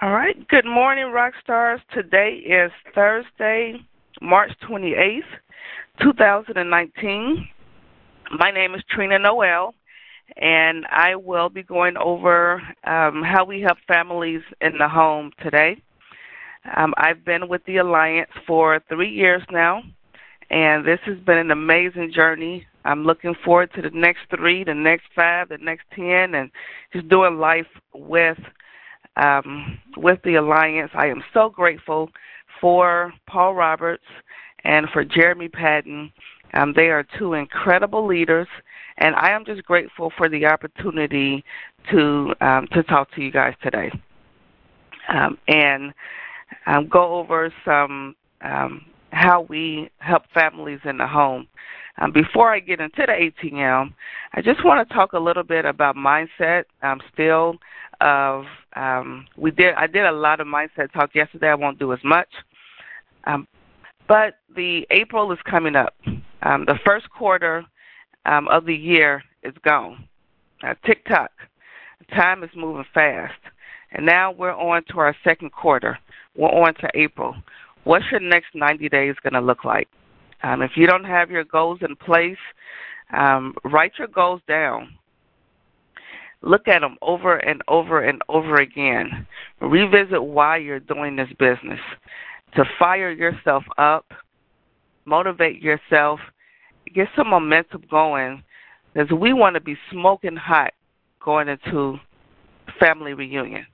All right. Good morning, rock stars. Today is Thursday, March 28th, 2019. My name is Trina Noel, and I will be going over um, how we help families in the home today. Um, I've been with the Alliance for three years now, and this has been an amazing journey. I'm looking forward to the next three, the next five, the next ten, and just doing life with um, with the Alliance. I am so grateful for Paul Roberts and for Jeremy Patton. Um, they are two incredible leaders, and I am just grateful for the opportunity to um, to talk to you guys today um, and um, go over some um, how we help families in the home. Um, before I get into the ATM, I just want to talk a little bit about mindset. I'm still of um, we did I did a lot of mindset talk yesterday. I won't do as much, um, but the April is coming up. Um, the first quarter um, of the year is gone. Uh, tick tock, time is moving fast, and now we're on to our second quarter. We're on to April. What's your next 90 days going to look like? Um, if you don't have your goals in place, um, write your goals down Look at them over and over and over again. Revisit why you're doing this business. To fire yourself up, motivate yourself, get some momentum going, because we want to be smoking hot going into family reunion.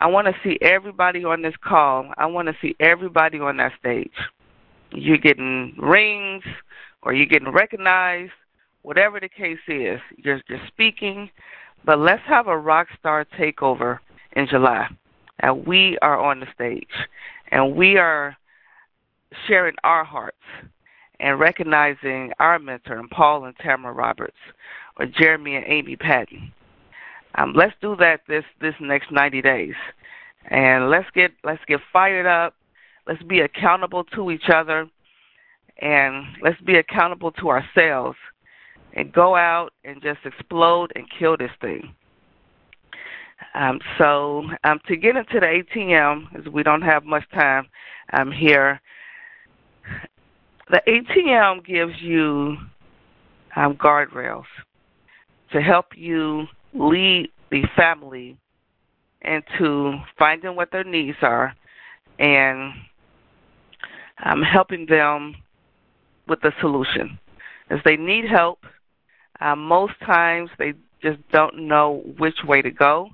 I want to see everybody on this call. I want to see everybody on that stage. You're getting rings or you're getting recognized, whatever the case is. You're, you're speaking. But let's have a rock star takeover in July. And we are on the stage and we are sharing our hearts and recognizing our mentor, Paul and Tamara Roberts, or Jeremy and Amy Patton. Um, let's do that this this next 90 days, and let's get let's get fired up. Let's be accountable to each other, and let's be accountable to ourselves and go out and just explode and kill this thing. Um, so um, to get into the ATM, as we don't have much time um, here, the ATM gives you um, guardrails to help you lead the family into finding what their needs are and um, helping them with the solution. As they need help, uh, most times they just don't know which way to go.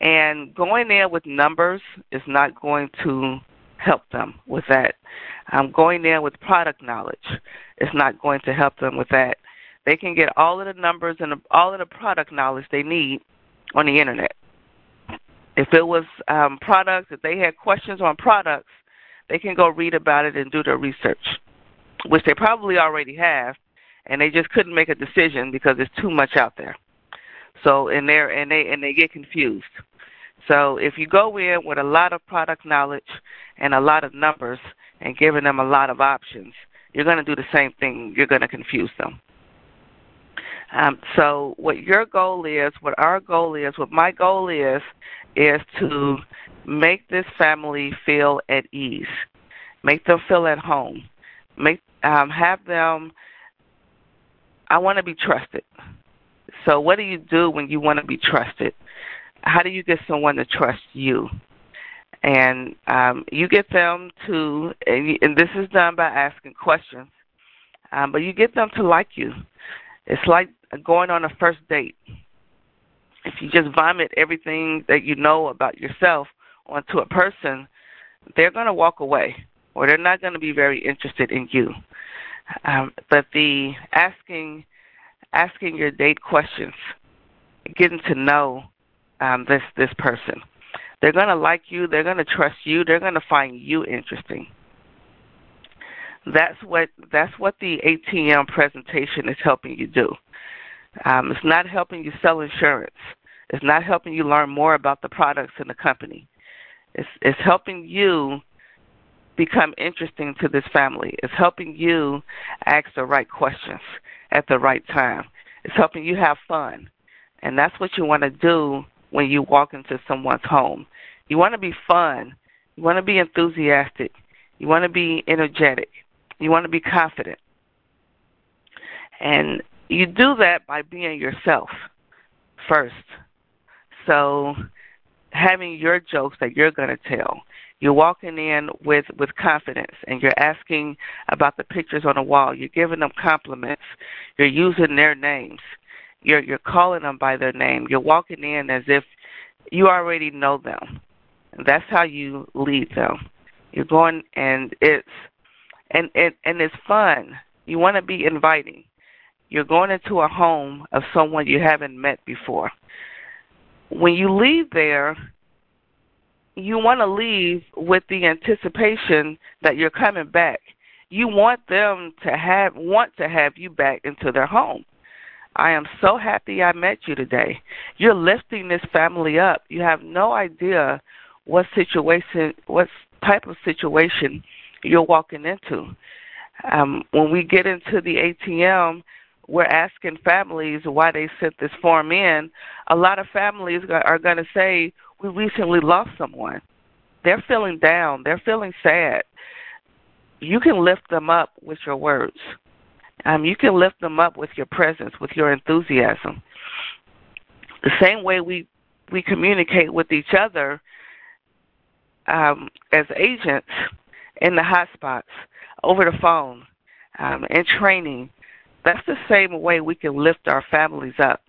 And going there with numbers is not going to help them with that. Um, going there with product knowledge is not going to help them with that. They can get all of the numbers and all of the product knowledge they need on the internet. If it was um, products, if they had questions on products, they can go read about it and do their research, which they probably already have and they just couldn't make a decision because there's too much out there. So and they and they and they get confused. So if you go in with a lot of product knowledge and a lot of numbers and giving them a lot of options, you're going to do the same thing. You're going to confuse them. Um, so what your goal is, what our goal is, what my goal is, is to make this family feel at ease, make them feel at home, make um, have them I want to be trusted. So, what do you do when you want to be trusted? How do you get someone to trust you? And um, you get them to, and, you, and this is done by asking questions, um, but you get them to like you. It's like going on a first date. If you just vomit everything that you know about yourself onto a person, they're going to walk away or they're not going to be very interested in you. Um, but the asking asking your date questions, getting to know um, this this person, they're going to like you. They're going to trust you. They're going to find you interesting. That's what that's what the ATM presentation is helping you do. Um, it's not helping you sell insurance. It's not helping you learn more about the products in the company. It's, it's helping you become interesting to this family. It's helping you ask the right questions at the right time. It's helping you have fun. And that's what you want to do when you walk into someone's home. You want to be fun. You want to be enthusiastic. You want to be energetic. You want to be confident. And you do that by being yourself first. So having your jokes that you're going to tell. You're walking in with with confidence and you're asking about the pictures on the wall. You're giving them compliments. You're using their names. You're you're calling them by their name. You're walking in as if you already know them. That's how you lead them. You're going and it's and and, and it's fun. You want to be inviting. You're going into a home of someone you haven't met before. When you leave there, you want to leave with the anticipation that you're coming back. You want them to have want to have you back into their home. I am so happy I met you today. You're lifting this family up. You have no idea what situation, what type of situation you're walking into. Um, when we get into the ATM, we're asking families why they sent this form in. A lot of families are going to say, We recently lost someone. They're feeling down, they're feeling sad. You can lift them up with your words. Um, you can lift them up with your presence, with your enthusiasm. The same way we we communicate with each other um, as agents in the hotspots, over the phone, um, in training. That's the same way we can lift our families up.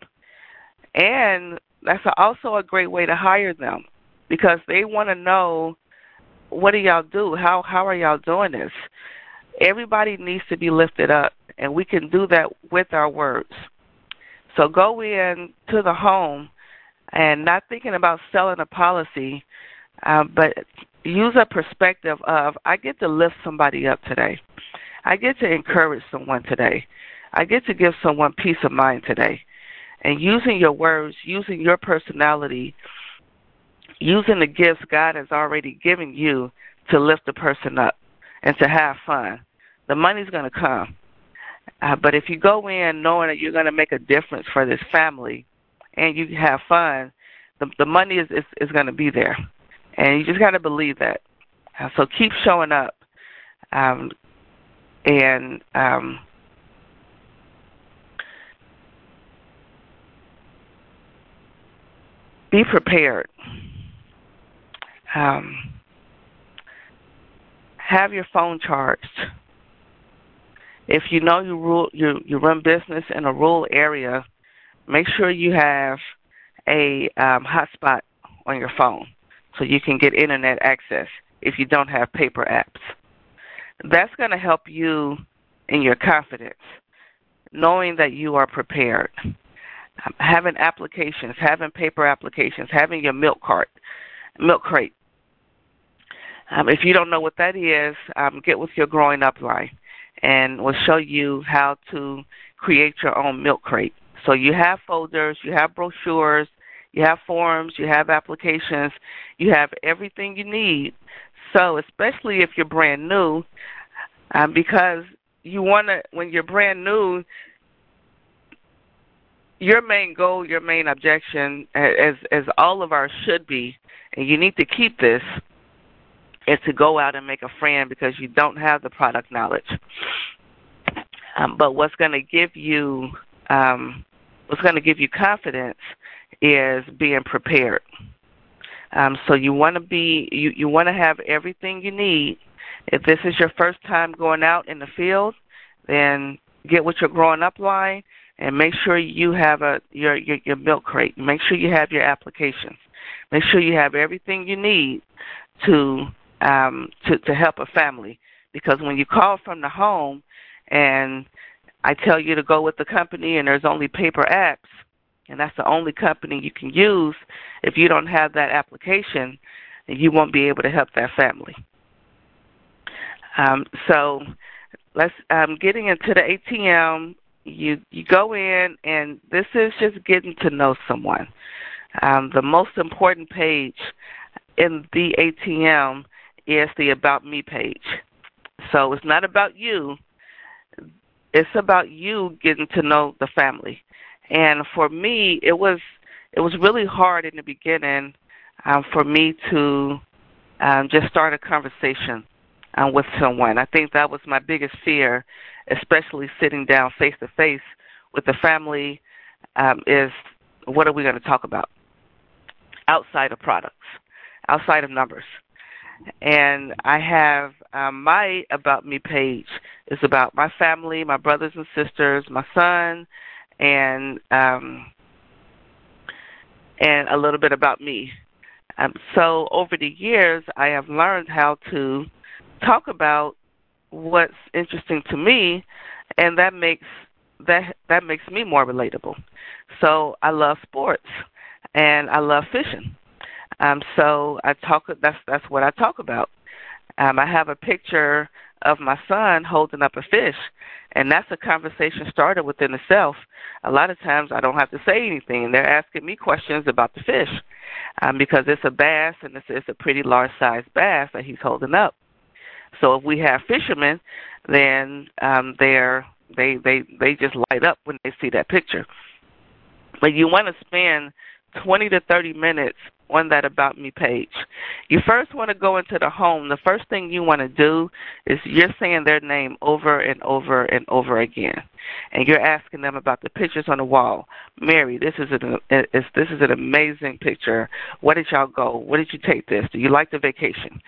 And that's also a great way to hire them because they want to know what do y'all do? How how are y'all doing this? Everybody needs to be lifted up, and we can do that with our words. So go in to the home and not thinking about selling a policy, uh, but use a perspective of I get to lift somebody up today. I get to encourage someone today. I get to give someone peace of mind today. And using your words, using your personality, using the gifts God has already given you to lift the person up and to have fun. The money's going to come. Uh, but if you go in knowing that you're going to make a difference for this family and you have fun, the, the money is, is, is going to be there. And you just got to believe that. Uh, so keep showing up. Um, and um, be prepared. Um, have your phone charged. If you know you rule you you run business in a rural area, make sure you have a um, hotspot on your phone so you can get internet access if you don't have paper apps. That's going to help you in your confidence, knowing that you are prepared. Having applications, having paper applications, having your milk cart, milk crate. Um, if you don't know what that is, um, get with your growing up line, and we'll show you how to create your own milk crate. So you have folders, you have brochures, you have forms, you have applications, you have everything you need. So, especially if you're brand new, um, because you want to, when you're brand new, your main goal, your main objection, as as all of ours should be, and you need to keep this, is to go out and make a friend because you don't have the product knowledge. Um, but what's going to give you um, what's going to give you confidence is being prepared. Um, so you want to be you you want to have everything you need. If this is your first time going out in the field, then get with your growing up line and make sure you have a your your, your milk crate. Make sure you have your applications. Make sure you have everything you need to um, to to help a family. Because when you call from the home and I tell you to go with the company and there's only paper apps, and that's the only company you can use. If you don't have that application, you won't be able to help that family. Um, so let's um, getting into the ATM. You you go in, and this is just getting to know someone. Um, the most important page in the ATM is the About Me page. So it's not about you. It's about you getting to know the family. And for me, it was it was really hard in the beginning um, for me to um, just start a conversation um, with someone. I think that was my biggest fear, especially sitting down face to face with the family, um, is what are we going to talk about outside of products, outside of numbers. And I have um, my About Me page is about my family, my brothers and sisters, my son, and um, and a little bit about me. Um, so over the years, I have learned how to talk about what's interesting to me, and that makes that that makes me more relatable. So I love sports, and I love fishing. Um, so I talk. That's that's what I talk about. Um, I have a picture of my son holding up a fish, and that's a conversation started within itself. A lot of times I don't have to say anything. and They're asking me questions about the fish um, because it's a bass and it's, it's a pretty large sized bass that he's holding up. So if we have fishermen, then um, they're they they they just light up when they see that picture. But you want to spend 20 to 30 minutes on that About Me page. You first want to go into the home. The first thing you want to do is you're saying their name over and over and over again, and you're asking them about the pictures on the wall. Mary, this is an is, this is an amazing picture. What did y'all go? What did you take this? Do you like the vacation?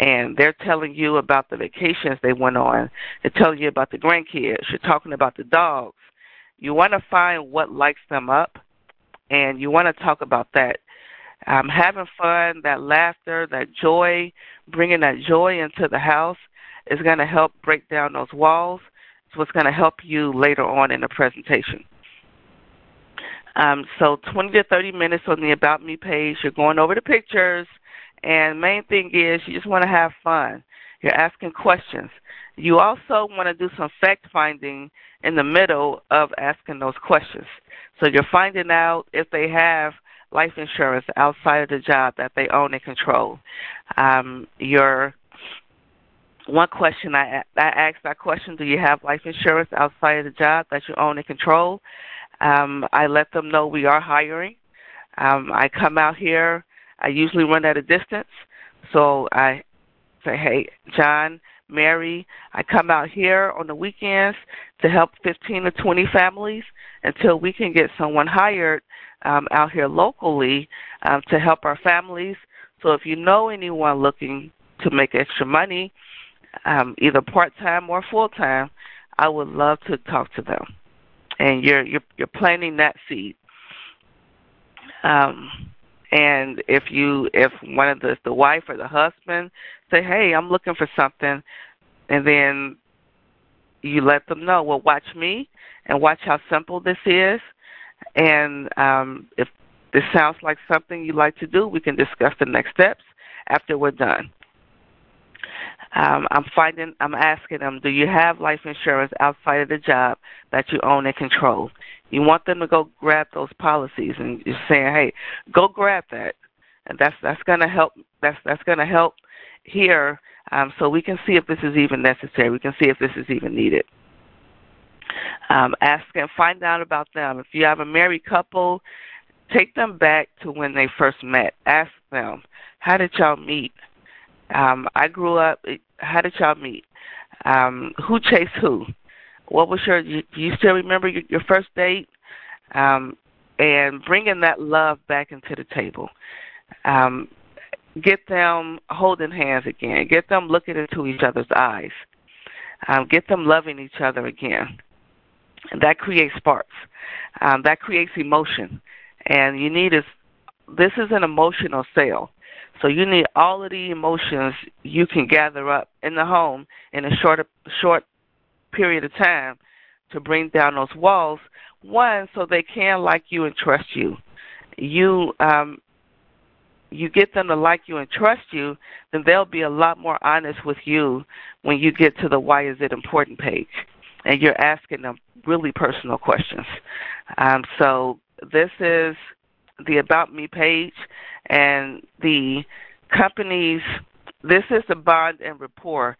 And they're telling you about the vacations they went on. They're telling you about the grandkids. You're talking about the dogs. You want to find what lights them up, and you want to talk about that um, having fun, that laughter, that joy, bringing that joy into the house is going to help break down those walls. It's what's going to help you later on in the presentation. Um, so 20 to 30 minutes on the About Me page. You're going over the pictures, and main thing is you just want to have fun. You're asking questions. You also want to do some fact finding in the middle of asking those questions. So you're finding out if they have life insurance outside of the job that they own and control. Um, your one question I I asked that question: Do you have life insurance outside of the job that you own and control? Um, I let them know we are hiring. Um, I come out here. I usually run at a distance, so I say, "Hey, John, Mary, I come out here on the weekends to help 15 to 20 families until we can get someone hired um, out here locally um, to help our families. So if you know anyone looking to make extra money, um, either part time or full time, I would love to talk to them. And you're you're, you're planting that seed. Um, and if you if one of the the wife or the husband say, "Hey, I'm looking for something," and then you let them know, "Well, watch me and watch how simple this is." And um, if this sounds like something you'd like to do, we can discuss the next steps after we're done. Um, I'm finding, I'm asking them, do you have life insurance outside of the job that you own and control? You want them to go grab those policies, and you're saying, hey, go grab that, and that's that's going to help. That's that's going to help here, um, so we can see if this is even necessary. We can see if this is even needed. Um, ask and find out about them. If you have a married couple, take them back to when they first met. Ask them, how did y'all meet? Um, I grew up. How did y'all meet? Um, who chased who? What was your? Do you still remember your, your first date? Um, and bringing that love back into the table. Um, get them holding hands again. Get them looking into each other's eyes. Um, get them loving each other again that creates sparks. Um, that creates emotion, and you need is this is an emotional sale. So you need all of the emotions you can gather up in the home in a short short period of time to bring down those walls. One, so they can like you and trust you. You um, you get them to like you and trust you, then they'll be a lot more honest with you when you get to the why is it important page and you're asking them really personal questions. Um, so this is the About Me page, and the company's. This is the bond and rapport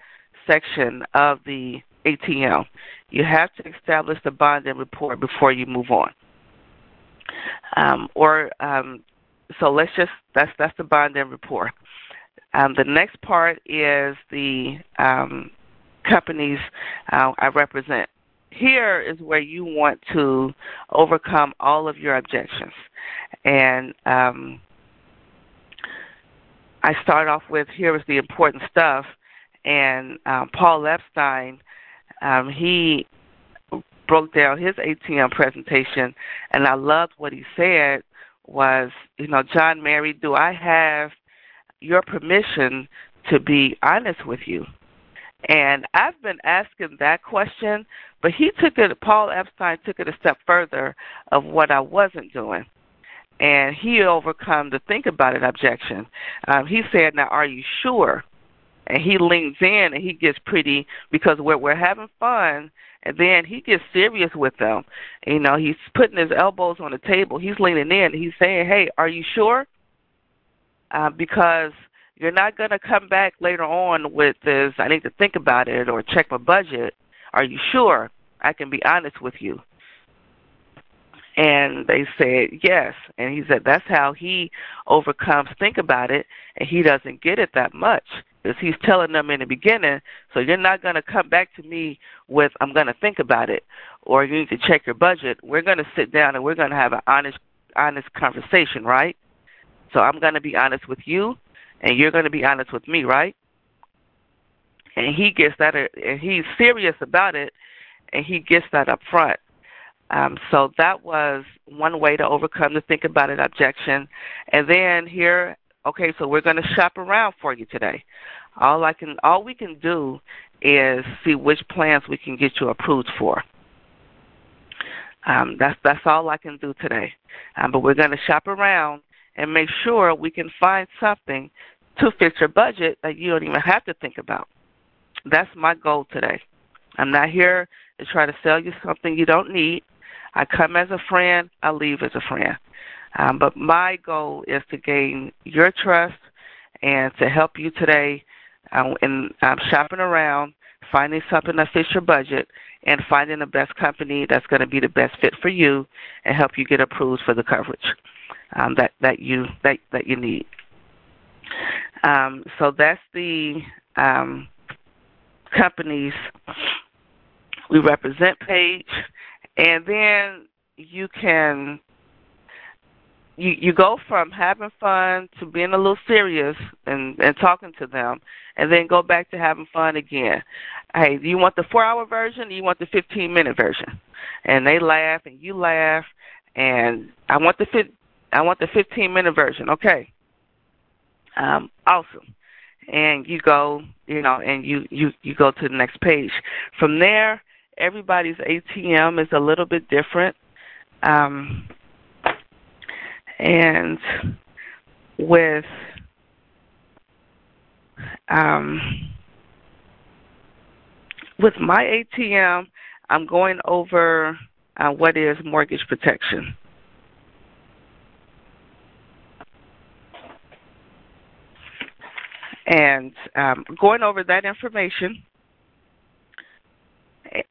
section of the ATM. You have to establish the bond and rapport before you move on. Um, or um, so let's just that's that's the bond and rapport. Um, the next part is the um, companies uh, I represent. Here is where you want to overcome all of your objections, and um, I start off with here is the important stuff, and um, Paul Epstein, um, he broke down his ATM presentation, and I loved what he said was, you know, John Mary, do I have your permission to be honest with you? And I've been asking that question, but he took it, Paul Epstein took it a step further of what I wasn't doing. And he overcome the think about it objection. Um, he said, Now, are you sure? And he leans in and he gets pretty, because we're, we're having fun, and then he gets serious with them. You know, he's putting his elbows on the table. He's leaning in. He's saying, "Hey, are you sure?" Uh, because you're not going to come back later on with this. I need to think about it or check my budget. Are you sure? I can be honest with you. And they said yes. And he said that's how he overcomes think about it, and he doesn't get it that much because he's telling them in the beginning, so you're not going to come back to me with I'm going to think about it or you need to check your budget. We're going to sit down and we're going to have an honest honest conversation, right? So I'm going to be honest with you and you're going to be honest with me, right? And he gets that and he's serious about it and he gets that up front. Um, so that was one way to overcome the think about it objection. And then here Okay, so we're going to shop around for you today. All I can, all we can do is see which plans we can get you approved for. Um, that's that's all I can do today. Um, but we're going to shop around and make sure we can find something to fit your budget that you don't even have to think about. That's my goal today. I'm not here to try to sell you something you don't need. I come as a friend, I leave as a friend. Um, but my goal is to gain your trust and to help you today um, in um, shopping around, finding something that fits your budget, and finding the best company that's going to be the best fit for you and help you get approved for the coverage um, that that you that that you need. Um, so that's the um, companies we represent page, and then you can you you go from having fun to being a little serious and and talking to them and then go back to having fun again. Hey do you want the four hour version or you want the fifteen minute version? And they laugh and you laugh and i want the i want the fifteen minute version okay? Um awesome. And you go you know and you you you go to the next page. From there everybody's atm is a little bit different. Um and with um, with my ATM, I'm going over uh, what is mortgage protection. And um, going over that information.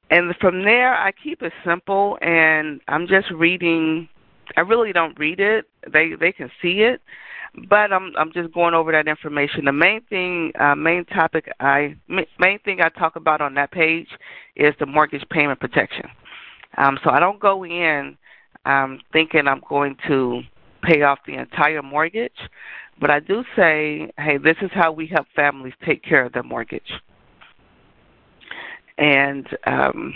And from there, I keep it simple, and I'm just reading I really don't read it. They they can see it, but I'm I'm just going over that information. The main thing, uh, main topic I main thing I talk about on that page is the mortgage payment protection. Um, so I don't go in um, thinking I'm going to pay off the entire mortgage, but I do say, hey, this is how we help families take care of their mortgage. And um,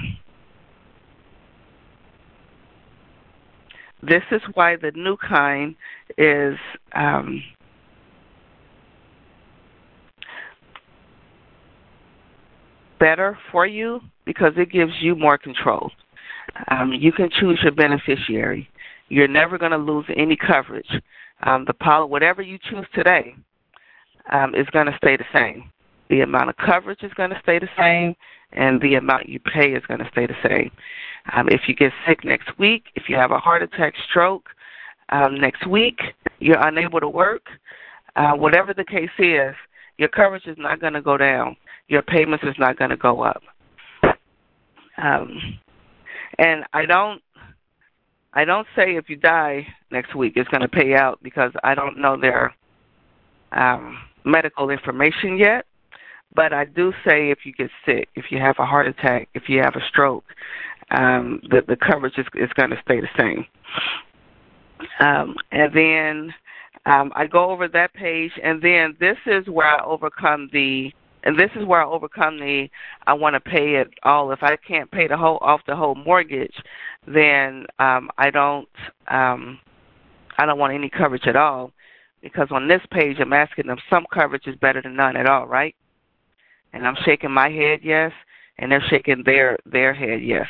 This is why the new kind is um, better for you because it gives you more control. Um, you can choose your beneficiary. You're never going to lose any coverage. Um, the poli- whatever you choose today um, is going to stay the same. The amount of coverage is going to stay the same, and the amount you pay is going to stay the same. Um, if you get sick next week, if you have a heart attack, stroke um, next week, you're unable to work, uh, whatever the case is, your coverage is not going to go down. Your payments is not going to go up. Um, and I don't I don't say if you die next week it's going to pay out because I don't know their um, medical information yet. But I do say if you get sick, if you have a heart attack, if you have a stroke, um, the the coverage is, is going to stay the same. Um, and then um, I go over that page, and then this is where I overcome the, and this is where I overcome the, I want to pay it all. If I can't pay the whole off the whole mortgage, then um, I don't, um, I don't want any coverage at all, because on this page I'm asking them some coverage is better than none at all, right? And I'm shaking my head yes, and they're shaking their their head yes.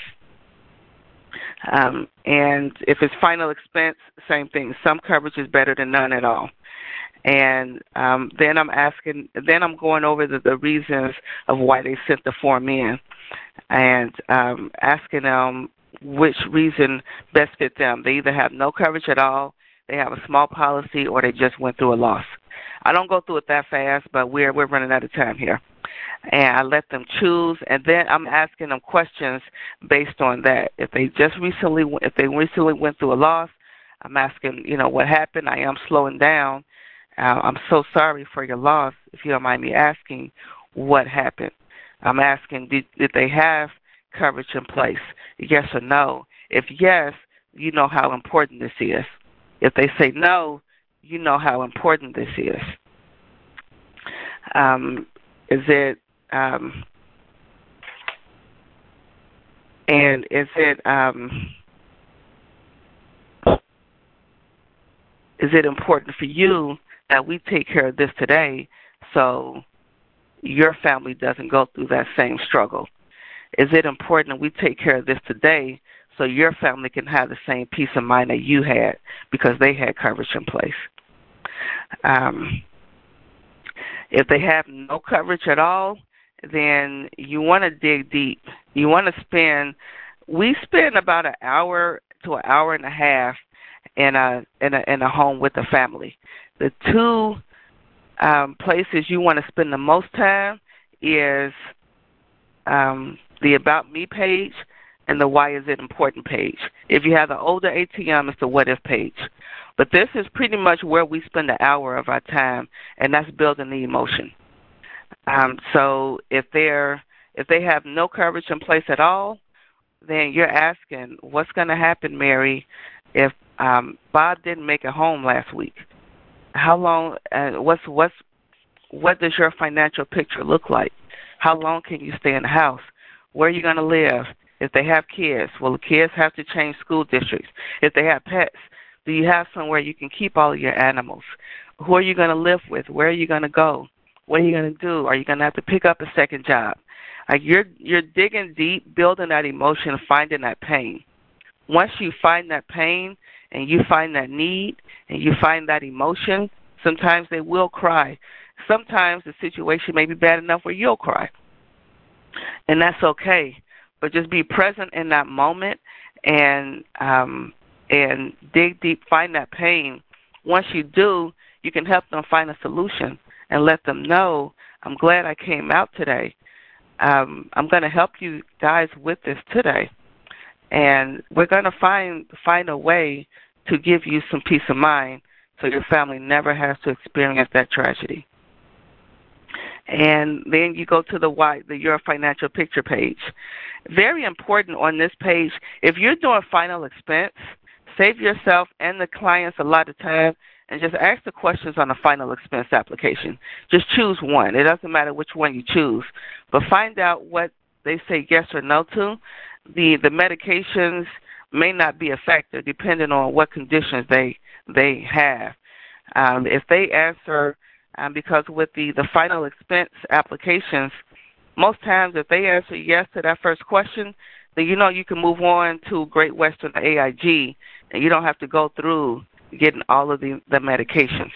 Um, and if it's final expense, same thing. Some coverage is better than none at all. And um, then I'm asking, then I'm going over the, the reasons of why they sent the form in, and um, asking them which reason best fit them. They either have no coverage at all, they have a small policy, or they just went through a loss. I don't go through it that fast, but we're we're running out of time here and I let them choose, and then I'm asking them questions based on that. If they just recently, if they recently went through a loss, I'm asking, you know, what happened. I am slowing down. I'm so sorry for your loss. If you don't mind me asking, what happened? I'm asking, did, did they have coverage in place? Yes or no? If yes, you know how important this is. If they say no, you know how important this is. Um, is it um, and is it um, is it important for you that we take care of this today so your family doesn't go through that same struggle? Is it important that we take care of this today so your family can have the same peace of mind that you had because they had coverage in place? Um, if they have no coverage at all, then you want to dig deep. You want to spend. We spend about an hour to an hour and a half in a in a in a home with a family. The two um, places you want to spend the most time is um, the About Me page and the Why Is It Important page. If you have the older ATM, it's the What If page. But this is pretty much where we spend an hour of our time, and that's building the emotion. Um, so if they're if they have no coverage in place at all, then you're asking, what's going to happen, Mary, if um, Bob didn't make it home last week? How long? Uh, what's what's what does your financial picture look like? How long can you stay in the house? Where are you going to live? If they have kids, will the kids have to change school districts? If they have pets, do you have somewhere you can keep all of your animals? Who are you going to live with? Where are you going to go? What are you going to do? Are you going to have to pick up a second job? Like you're you're digging deep, building that emotion, finding that pain. Once you find that pain and you find that need and you find that emotion, sometimes they will cry. Sometimes the situation may be bad enough where you'll cry. And that's okay. But just be present in that moment and um and dig deep, find that pain. Once you do, you can help them find a solution and let them know I'm glad I came out today. Um, I'm going to help you guys with this today, and we're going to find find a way to give you some peace of mind, so your family never has to experience that tragedy. And then you go to the why the your financial picture page. Very important on this page. If you're doing final expense, save yourself and the clients a lot of time and just ask the questions on the final expense application. Just choose one. It doesn't matter which one you choose, but find out what they say yes or no to. The the medications may not be effective depending on what conditions they they have. Um, if they answer, um, because with the the final expense applications, most times if they answer yes to that first question, then you know you can move on to Great Western AIG, and you don't have to go through getting all of the, the medications.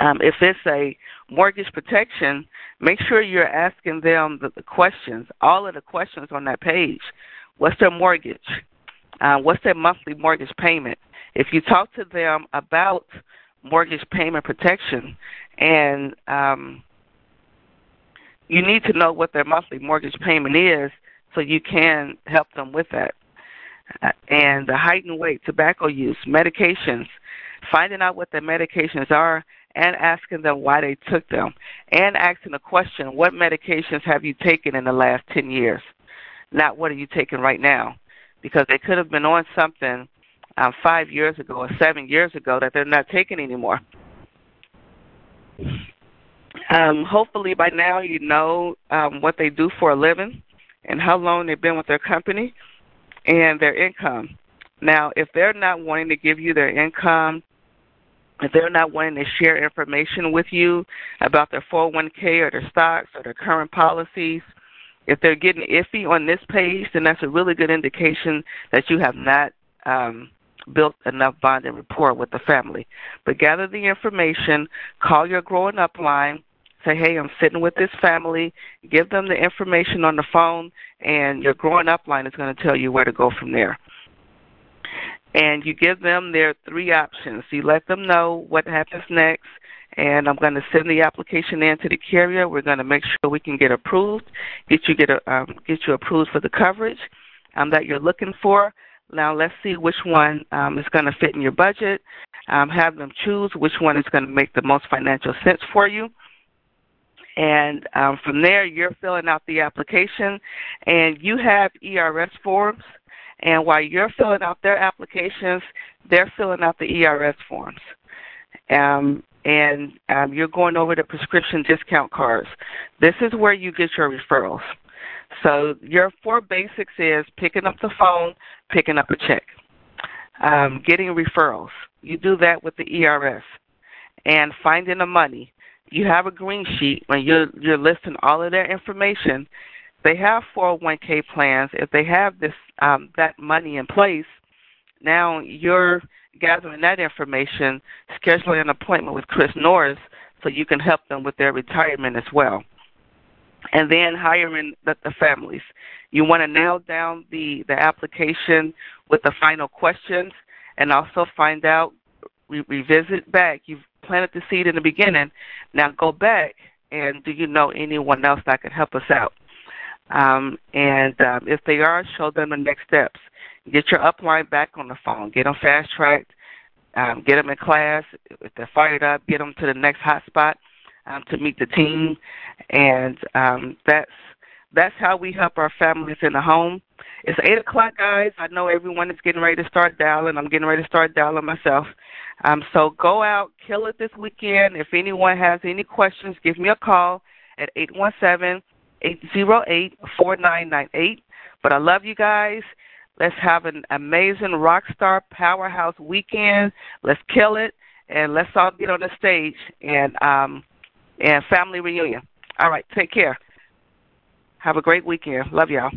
Um, if it's a mortgage protection, make sure you're asking them the, the questions, all of the questions on that page. What's their mortgage? Uh, what's their monthly mortgage payment? If you talk to them about mortgage payment protection, and um, you need to know what their monthly mortgage payment is, so you can help them with that. uh, and the heightened weight, tobacco use, medications, finding out what the medications are and asking them why they took them, and asking the question, what medications have you taken in the last 10 years? Not what are you taking right now? Because they could have been on something um, five years ago or seven years ago that they're not taking anymore. Um, hopefully by now you know um, what they do for a living and how long they've been with their company and their income. Now, if they're not wanting to give you their income, if they're not wanting to share information with you about their 401k or their stocks or their current policies, if they're getting iffy on this page, then that's a really good indication that you have not um, built enough bond and rapport with the family. But gather the information, call your growing up line, say, hey, I'm sitting with this family, give them the information on the phone, and your growing up line is going to tell you where to go from there. And you give them their three options. You let them know what happens next, and I'm going to send the application in to the carrier. We're going to make sure we can get approved, get you get a, um, get you approved for the coverage um, that you're looking for. Now let's see which one um, is going to fit in your budget. Um, have them choose which one is going to make the most financial sense for you. And um, from there, you're filling out the application, and you have ERS forms. And while you're filling out their applications, they're filling out the ERS forms. Um, and um, you're going over the prescription discount cards. This is where you get your referrals. So your four basics is picking up the phone, picking up a check, um, getting referrals. You do that with the ERS, and finding the money. You have a green sheet when you're you're listing all of their information. They have 401k plans. If they have this um, that money in place, now you're gathering that information, scheduling an appointment with Chris Norris so you can help them with their retirement as well and then hiring the, the families. You want to nail down the, the application with the final questions and also find out, re- revisit back. You've planted the seed in the beginning. Now go back and do you know anyone else that could help us out? Um, and um, if they are, show them the next steps. Get your upline back on the phone. Get them fast tracked. Um, get them in class. If they're fired up, get them to the next hotspot um, to meet the team, and um, that's that's how we help our families in the home. It's eight o'clock, guys. I know everyone is getting ready to start dialing. I'm getting ready to start dialing myself. Um, so go out, kill it this weekend. If anyone has any questions, give me a call at eight one seven eight zero eight four nine nine eight. But I love you guys. Let's have an amazing rock star powerhouse weekend. Let's kill it, and let's all get on the stage and um, and family reunion. All right, take care. Have a great weekend. Love y'all.